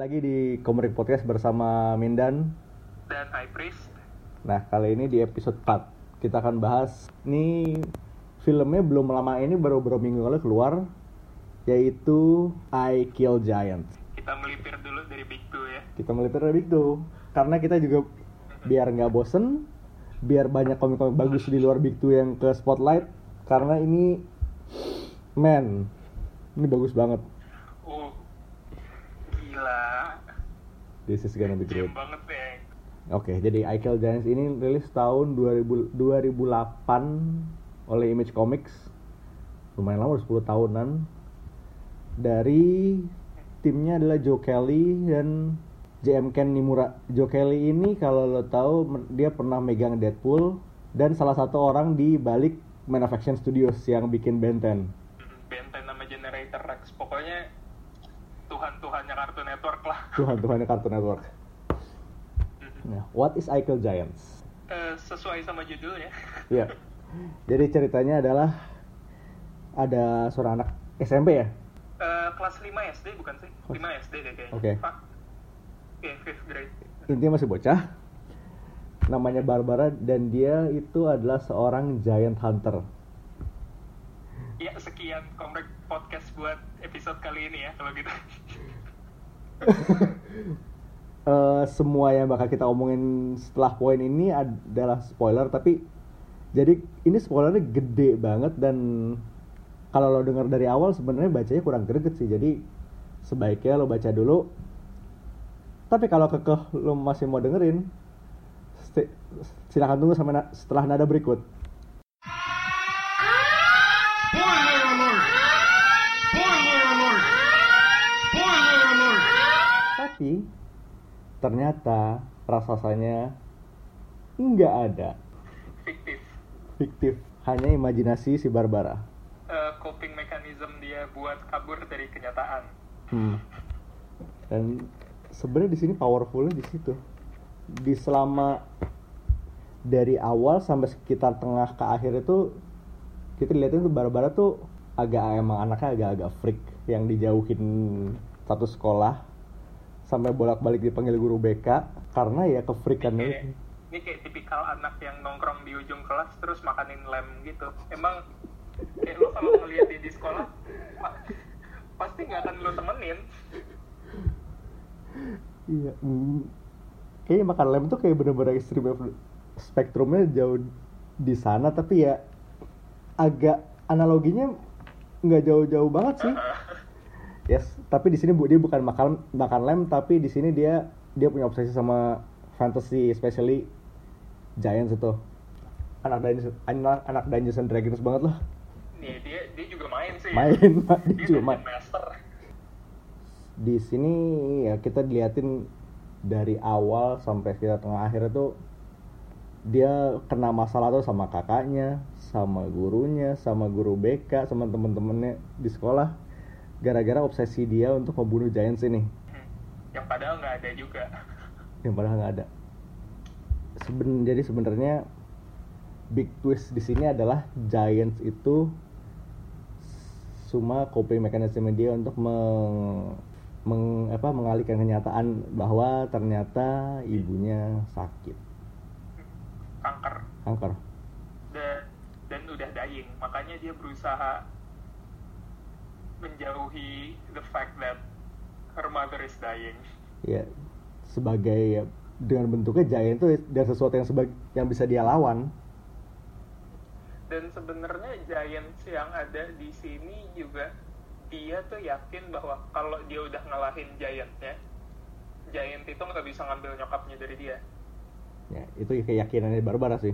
lagi di Komrik Podcast bersama Mindan. dan High Priest. Nah, kali ini di episode 4 kita akan bahas ini filmnya belum lama ini baru beberapa minggu lalu keluar yaitu I Kill Giants. Kita melipir dulu dari Big Two ya. Kita melipir dari Big Two karena kita juga biar nggak bosen, biar banyak komik-komik bagus di luar Big Two yang ke spotlight karena ini man ini bagus banget. Gila. This is gonna be great. Banget ya. Oke, jadi I Kill Giants ini rilis tahun 2000, 2008 oleh Image Comics. Lumayan lama, udah 10 tahunan. Dari timnya adalah Joe Kelly dan JM Ken Nimura. Joe Kelly ini kalau lo tahu dia pernah megang Deadpool dan salah satu orang di balik Man of Action Studios yang bikin Ben 10. Benten nama Generator Rex. Pokoknya Tuhan-Tuhannya Cartoon Network lah. Tuhan-Tuhannya Cartoon Network. Nah, what is Kill Giants? Eh, sesuai sama judulnya. Iya. Jadi ceritanya adalah ada seorang anak SMP ya. Eh, kelas 5 SD bukan sih? 5 SD deh kayaknya. Oke. Pak. Oke, 5th grade. Intinya masih bocah. Namanya Barbara dan dia itu adalah seorang giant hunter. Ya, sekian komplek podcast buat episode kali ini ya kalau gitu. Eh, semua yang bakal kita omongin setelah poin ini adalah spoiler tapi jadi ini spoilernya gede banget dan kalau lo denger dari awal sebenarnya bacanya kurang greget sih. Jadi sebaiknya lo baca dulu. Tapi kalau kekeh lo masih mau dengerin silakan tunggu sampai na- setelah nada berikut Spoiler alert! Spoiler alert! Spoiler alert! Tapi ternyata raksasanya nggak ada Fiktif. fiktif hanya imajinasi si Barbara Eh, coping mechanism dia buat kabur dari kenyataan. Hmm. Dan sebenarnya di sini powerfulnya di situ. Di selama dari awal sampai sekitar tengah ke akhir itu kita lihatin tuh Barbara tuh agak emang anaknya agak-agak freak yang dijauhin satu sekolah sampai bolak-balik dipanggil guru BK karena ya Kayak- itu. ini kayak tipikal anak yang nongkrong di ujung kelas terus makanin lem gitu emang kayak lo kalau ngeliat dia di sekolah pa- pasti nggak akan lo temenin Iya. mm. Kayaknya makan lem tuh kayak bener-bener ekstrim spektrumnya jauh di sana tapi ya agak analoginya nggak jauh-jauh banget sih. Yes, tapi di sini bu dia bukan makan makan lem tapi di sini dia dia punya obsesi sama fantasy especially Giants itu. Anak Dungeons anak, anak Dungeons and Dragons banget lah. nih dia dia juga main sih Main, dia dia juga main. master di sini ya kita diliatin dari awal sampai kita tengah akhir itu dia kena masalah tuh sama kakaknya, sama gurunya, sama guru BK, sama temen-temennya di sekolah gara-gara obsesi dia untuk membunuh Giants ini. Hmm, yang padahal nggak ada juga. Yang padahal nggak ada. Seben jadi sebenarnya big twist di sini adalah Giants itu cuma coping mechanism dia untuk meng, meng- apa, mengalihkan kenyataan bahwa ternyata ibunya sakit. Kanker. Kanker. dan dan udah dying. Makanya dia berusaha menjauhi the fact that her mother is dying Ya sebagai ya, dengan bentuknya Giant itu dan sesuatu yang sebag, yang bisa dia lawan. dan sebenarnya Giants yang ada di sini juga dia tuh yakin bahwa kalau dia udah ngalahin Giantnya Giant itu nggak bisa ngambil nyokapnya dari dia Ya itu keyakinannya Barbara sih.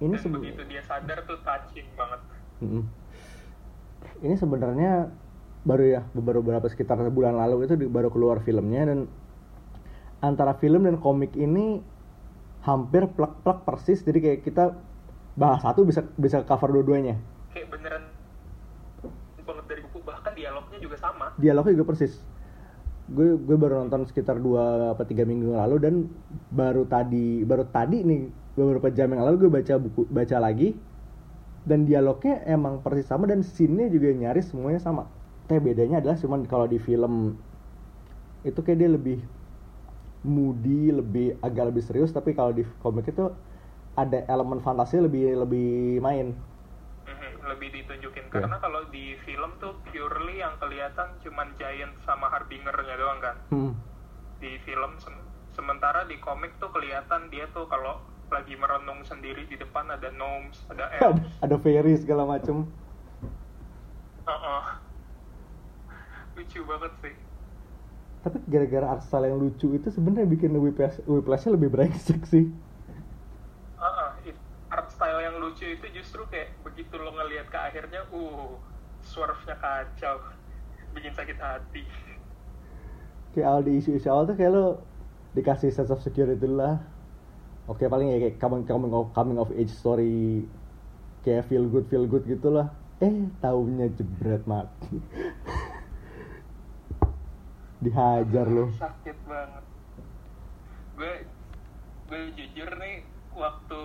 Ini dan sebe- begitu dia sadar tuh touching banget Mm-mm. Ini sebenarnya baru ya baru beberapa sekitar bulan lalu itu baru keluar filmnya dan antara film dan komik ini hampir plek-plek persis. Jadi kayak kita bahas satu bisa bisa cover dua-duanya. Kayak beneran banget dari buku bahkan dialognya juga sama. Dialognya juga persis. Gue gue baru nonton sekitar dua apa tiga minggu lalu dan baru tadi baru tadi nih beberapa jam yang lalu gue baca buku baca lagi dan dialognya emang persis sama dan scene-nya juga nyaris semuanya sama. Tapi bedanya adalah cuman kalau di film itu kayak dia lebih moody lebih agak lebih serius. Tapi kalau di komik itu ada elemen fantasi lebih lebih main. Mhm, lebih ditunjukin. Iya. karena kalau di film tuh purely yang kelihatan cuman Giant sama Harbingernya doang kan? Hmm. di film Sem- sementara di komik tuh kelihatan dia tuh kalau lagi merenung sendiri di depan ada gnomes ada ada, elves ada fairy segala macem. Heeh. lucu banget sih. Tapi gara-gara art style yang lucu itu sebenarnya bikin Whiplash Whiplash-nya lebih brengsek sih. Heeh, it- art style yang lucu itu justru kayak begitu lo ngelihat ke akhirnya uh swerve-nya kacau. Bikin sakit hati. Kayak awal di isu-isu awal tuh kayak lo dikasih sense of security lah oke paling ya kayak coming coming of coming of age story kayak feel good feel good gitu lah. Eh taunya jebret mati dihajar lo sakit banget. Gue gue jujur nih waktu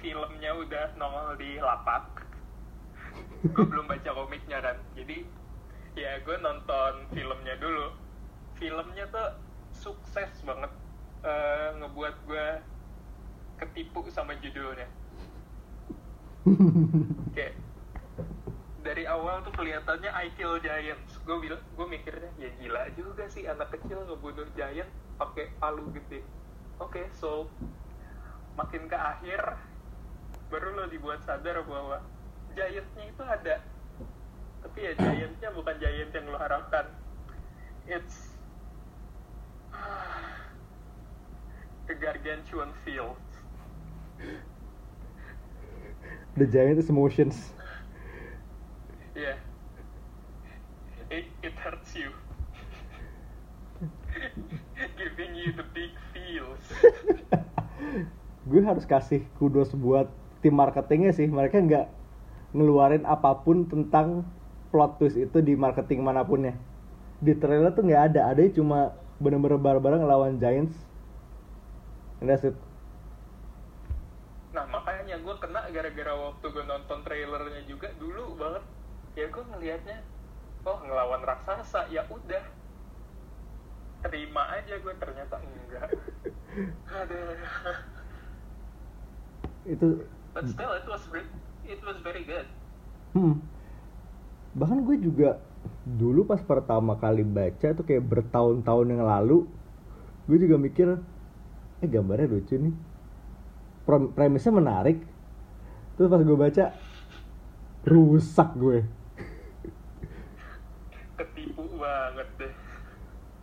filmnya udah nongol di lapak gue belum baca komiknya kan jadi ya gue nonton filmnya dulu. Filmnya tuh sukses banget eh, ngebuat gue ketipu sama judulnya. Kayak dari awal tuh kelihatannya I kill giants. Gue bilang gue mikirnya ya gila juga sih anak kecil ngebunuh giant pakai palu gede. Oke so makin ke akhir baru lo dibuat sadar bahwa giantnya itu ada. Tapi ya giantnya bukan giant yang lo harapkan. It's a gargantuan field the giant emotions Yeah. It, it hurts you. Giving you the big feels. gue harus kasih kudos buat tim marketingnya sih mereka nggak ngeluarin apa pun tentang plot twist itu di marketing mana pun ya di trailer tuh nggak ada ada cuma bener-bener bareng-bareng ngelawan Giants that's it Nah makanya gue kena gara-gara waktu gue nonton trailernya juga dulu banget. Ya gue ngelihatnya, oh ngelawan raksasa, ya udah. Terima aja gue ternyata enggak. Aduh. itu But still it was it was very good. hmm. bahkan gue juga dulu pas pertama kali baca tuh kayak bertahun-tahun yang lalu gue juga mikir eh gambarnya lucu nih. Pre- premisnya menarik. Terus pas gue baca rusak gue. Ketipu banget deh.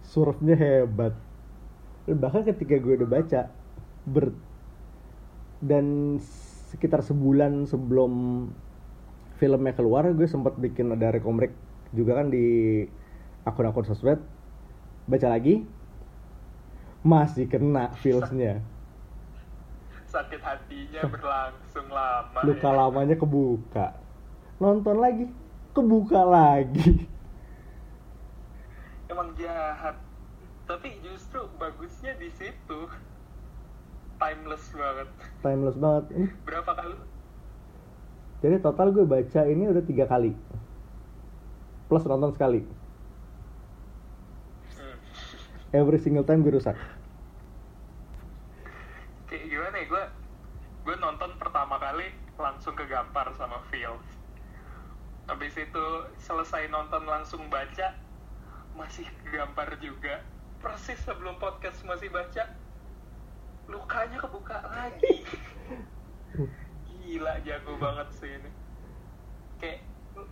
surfnya hebat. Bahkan ketika gue udah baca ber dan sekitar sebulan sebelum filmnya keluar gue sempat bikin ada rekomrek juga kan di akun-akun sosmed. Baca lagi masih kena feelsnya. Sakit hatinya berlangsung lama. luka ya. lamanya kebuka. Nonton lagi. Kebuka lagi. Emang jahat. Tapi justru bagusnya di situ. Timeless banget. Timeless banget. Ini berapa kali? Jadi total gue baca ini udah tiga kali. Plus nonton sekali. Hmm. every single time gue rusak kayak gimana ya gue gue nonton pertama kali langsung kegampar sama Phil. Habis itu selesai nonton langsung baca masih kegampar juga. Persis sebelum podcast masih baca lukanya kebuka lagi. Gila jago banget sih ini. Kayak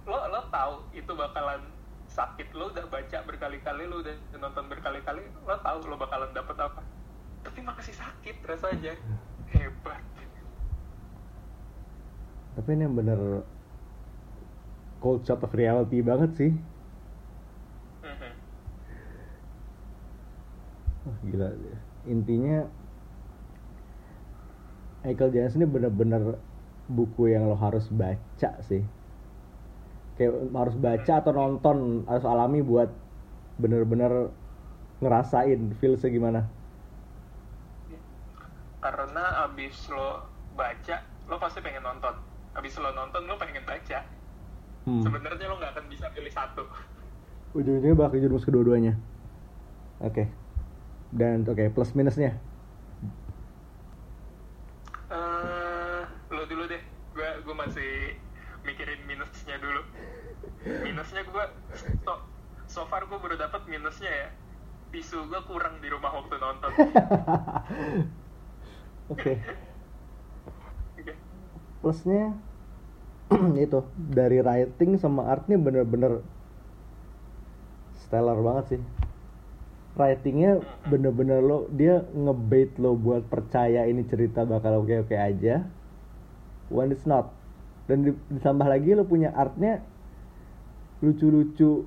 lo lo tahu itu bakalan sakit lo udah baca berkali-kali lo udah nonton berkali-kali lo tahu lo bakalan dapet apa. Tapi masih sakit rasanya. Hebat tapi ini yang bener cold shot of reality banget sih. Wah, gila. Intinya Michael Jackson ini bener-bener buku yang lo harus baca sih. Kayak harus baca atau nonton harus alami buat bener-bener ngerasain feel gimana. Karena abis lo baca lo pasti pengen nonton abis lo nonton lo pengen baca hmm. sebenarnya lo nggak akan bisa pilih satu ujung-ujungnya bakal jerumus kedua-duanya Oke. Dan oke plus minusnya. eh lo dulu deh gue gue masih mikirin minusnya dulu minusnya gue so, so far gue baru dapat minusnya ya tisu gue kurang di rumah waktu nonton Oke. Oke. Plusnya itu dari writing sama artnya bener-bener stellar banget sih. Writingnya bener-bener lo dia ngebait lo buat percaya ini cerita bakal oke-oke aja. When it's not. Dan di- ditambah lagi lo punya artnya lucu-lucu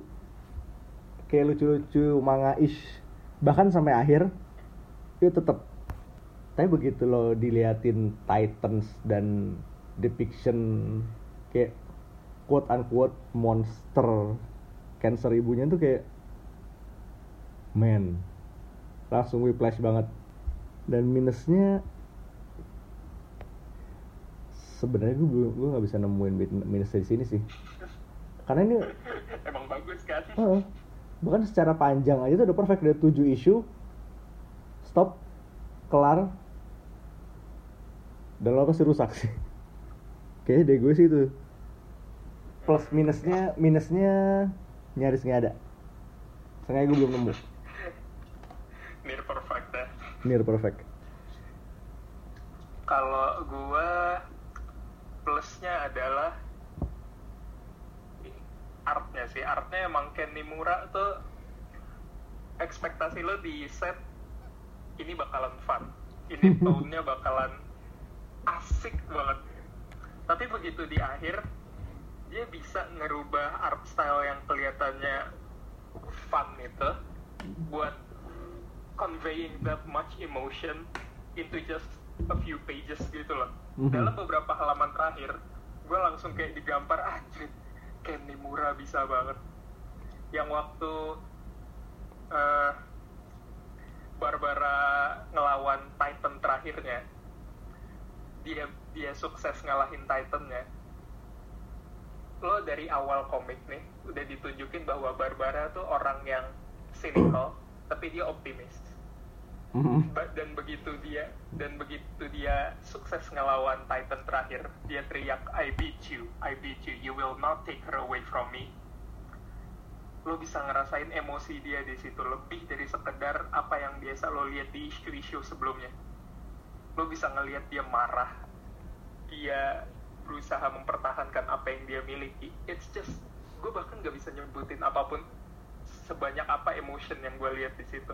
kayak lucu-lucu manga ish bahkan sampai akhir itu tetap tapi begitu lo diliatin Titans dan depiction kayak quote unquote monster cancer ibunya tuh kayak man langsung whiplash banget. Dan minusnya sebenarnya gue belum gue nggak bisa nemuin min- minusnya di sini sih. Karena ini emang bagus kan? Heeh. bahkan secara panjang aja tuh udah perfect. Ada 7 isu. Stop. Kelar. Dan lo pasti rusak sih kayaknya deh gue sih itu plus minusnya minusnya nyaris nggak ada. Sengaja gue belum nemu. Near perfect ya. Near perfect. Kalau gue plusnya adalah artnya sih. Artnya emang Ken Nimura tuh ekspektasi lo di set ini bakalan fun. Ini tone-nya bakalan asik banget tapi begitu di akhir dia bisa ngerubah art style yang kelihatannya fun itu buat conveying that much emotion into just a few pages gitu loh Mhm. dalam beberapa halaman terakhir gue langsung kayak digampar anjir Ken Nimura bisa banget yang waktu eh, Barbara ngelawan Titan terakhirnya dia dia sukses ngalahin Titannya lo dari awal komik nih udah ditunjukin bahwa Barbara tuh orang yang cynical tapi dia optimis. Mhm. Ba- dan begitu dia dan begitu dia sukses ngelawan Titan terakhir dia teriak I beat you I beat you you will not take her away from me. Lo bisa ngerasain emosi dia di situ lebih dari sekedar apa yang biasa lo lihat di isu-isu sebelumnya. Lo bisa ngelihat dia marah dia berusaha mempertahankan apa yang dia miliki. It's just gue bahkan gak bisa nyebutin apa pun sebanyak apa emotion yang gue lihat di situ.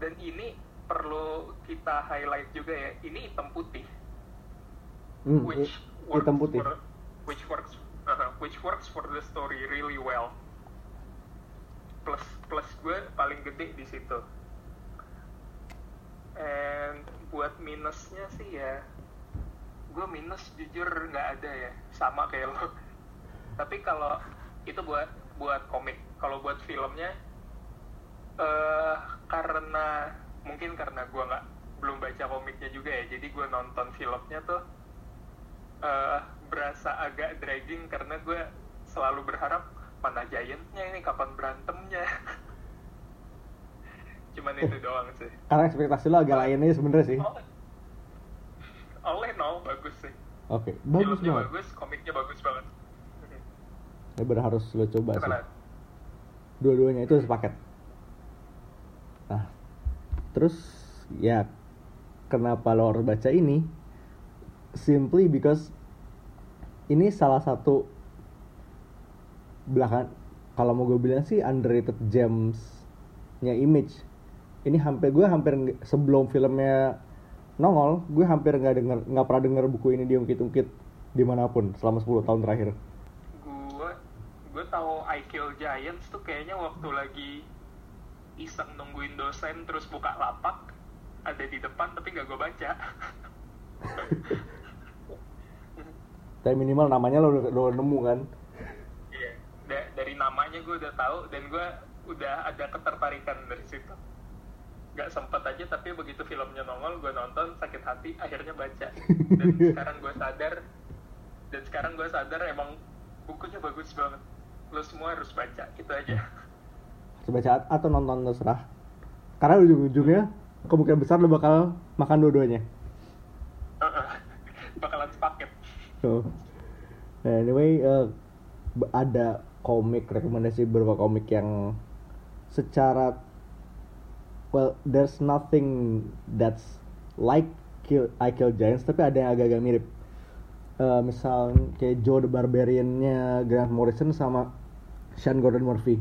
Dan ini perlu kita highlight juga ya ini hitam putih. Hmm, which works hitam putih. for which works uh, which works for the story really well. Plus plus gue paling gede di situ. And buat minusnya sih ya gue minus jujur nggak ada ya. Sama kayak lo. Tapi kalau itu buat buat komik. Kalau buat filmnya eh karena mungkin karena gue nggak belum baca komiknya juga ya. Jadi gue nonton filmnya tuh eh berasa agak dragging karena gue selalu berharap mana giantnya ini kapan berantemnya. Cuman itu doang sih. Karena ekspektasi lo agak lain aja sebenarnya sih. Oh, oleh no bagus sih. Oke bagus filmnya banget. bagus komiknya bagus banget. Ya harus lo coba sih. Gimana? dua-duanya itu sepaket. Nah terus ya kenapa lo harus baca ini? Simply because ini salah satu belakang kalau mau gue bilang sih underrated gems-nya image. Ini hampir gue hampir sebelum filmnya nongol gue hampir nggak denger nggak pernah denger buku ini diungkit-ungkit di mana pun selama 10 tahun terakhir. Gue gue tahu I Kill Giants tuh kayaknya waktu lagi iseng nungguin dosen terus buka lapak ada di depan tapi nggak gue baca. Tapi minimal namanya lo udah, nemu kan? Iya. Da- dari namanya gue udah tahu dan gue udah ada ketertarikan dari situ nggak sempet aja tapi begitu filmnya nongol gue nonton sakit hati akhirnya baca. Dan sekarang gue sadar dan sekarang gue sadar emang bukunya bagus banget. Lo semua harus baca gitu aja. Baca atau nonton terserah. Karena ujung-ujungnya kemungkinan besar lo bakal makan dua-duanya. bakalan sepaket. So, nah, anyway, b- ada komik rekomendasi beberapa komik yang secara well, there's nothing that's like Kill, I Kill Giants, tapi ada yang agak-agak mirip. Eh, misal kayak Joe the Barbarian-nya Grant Morrison sama Sean Gordon Murphy.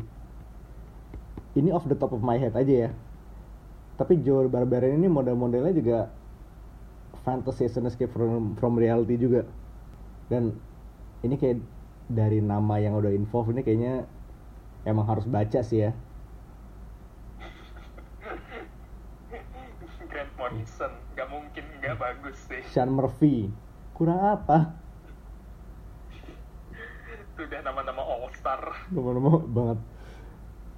Ini off the top of my head aja ya. Tapi Joe the Barbarian ini model-modelnya juga fantasy and escape from, from reality juga dan ini kayak dari nama yang udah involved ini kayaknya emang harus baca sih ya Morrison nggak mungkin nggak bagus sih. Sean Murphy. Kurang apa? Itu udah nama-nama all star nama-nama banget.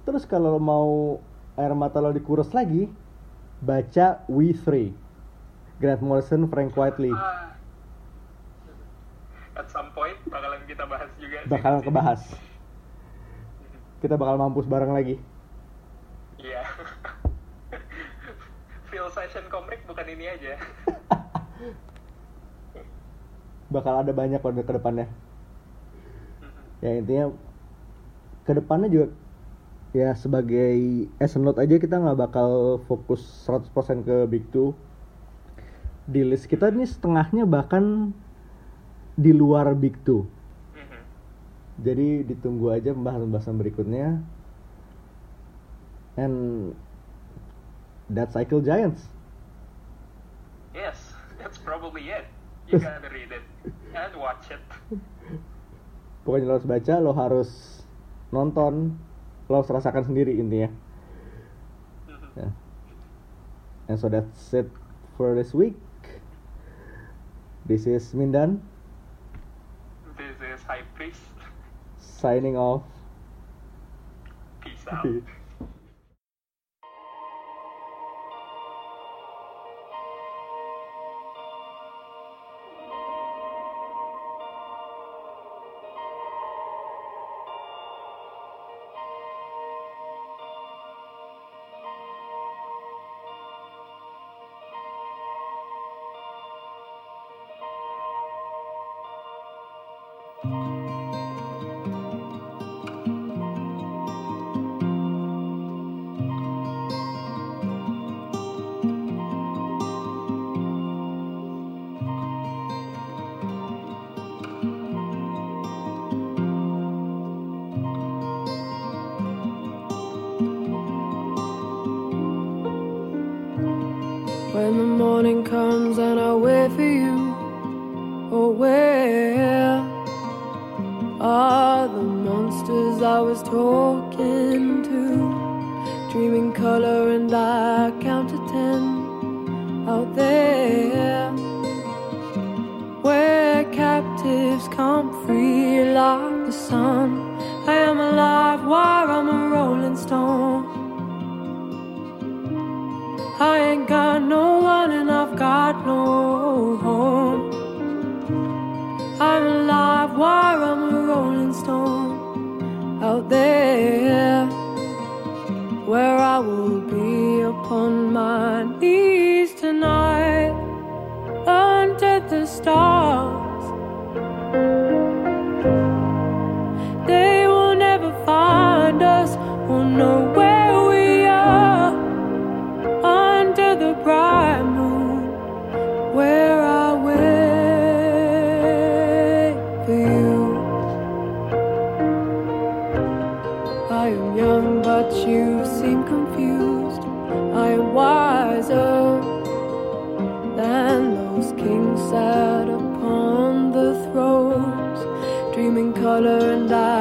Terus kalau mau air mata lo dikuras lagi baca We Three. Grant Morrison Frank Whiteley. Ah. at some point bakalan kita bahas juga bakalan kebahas. Kita bakal mampus bareng lagi iya Session komik bukan ini aja. Bakal ada banyak kok ke depannya. Ya intinya ke depannya juga ya sebagai as a note aja kita nggak bakal fokus 100% ke Big Two. Di list kita ini setengahnya bahkan di luar Big Two. Mhm. jadi ditunggu aja pembahasan-pembahasan berikutnya. And that cycle giants yes that's probably it you gotta read it and watch it pokoknya lo harus baca lo harus nonton lo harus rasakan sendiri intinya Mhm. Ya. And so that's it for this week. This is Mindan this is High Priest signing off. peace out When the morning comes and I wait for you, oh, where are the monsters I was talking to? Dreaming color and I count to ten out there where captives come free like the sun. I ain't got no one and I've got no home. I'm alive while I'm a rolling stone out there where I will be upon my knees I am young, but you seem confused. I am wiser than those kings sat upon the thrones, dreaming color, and I